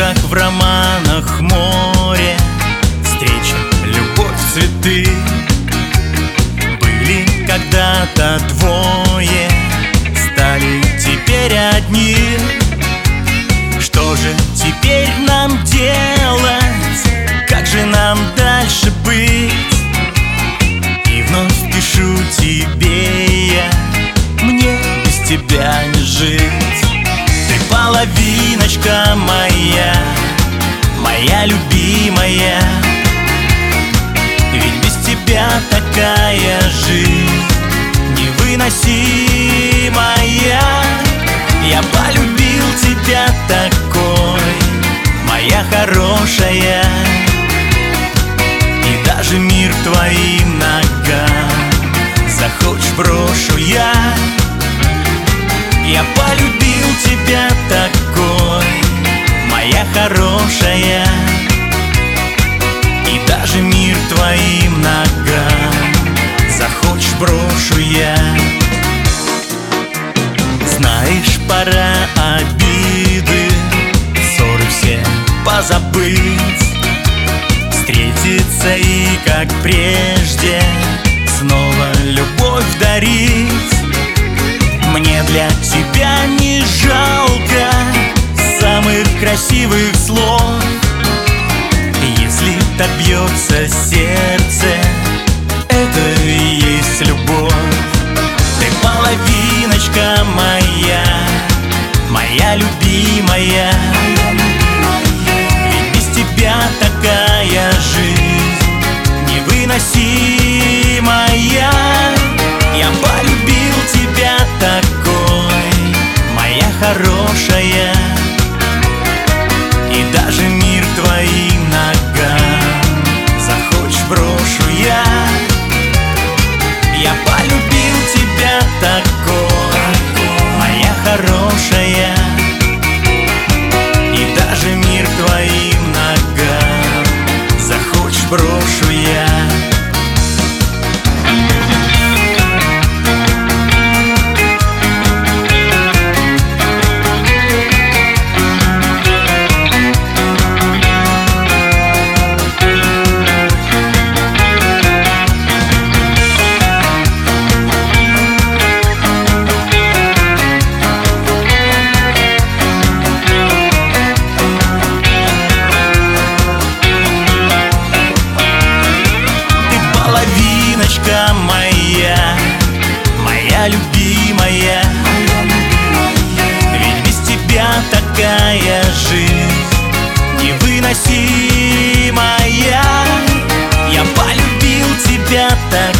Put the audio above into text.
как в романах море Встреча, любовь, цветы Были когда-то двое Стали теперь одни Что же теперь нам делать? Как же нам дальше быть? Невыносимая Я полюбил тебя такой Моя хорошая. И даже мир твоим ногам Захочешь брошу я. Я полюбил тебя такой Моя хорошая. И даже мир твоим ногам Захочешь брошу я позабыть. Встретиться и, как прежде Снова любовь дарить. Мне для тебя не жалко Самых красивых слов. Если так бьется сердце Это и есть любовь. Ты половиночка моя невыносимая Я полюбил тебя такой, моя хорошая. И даже мир твоим ногам захочешь брошу я. Я полюбил тебя такой, моя хорошая. И даже мир твоим ногам брошу я. back.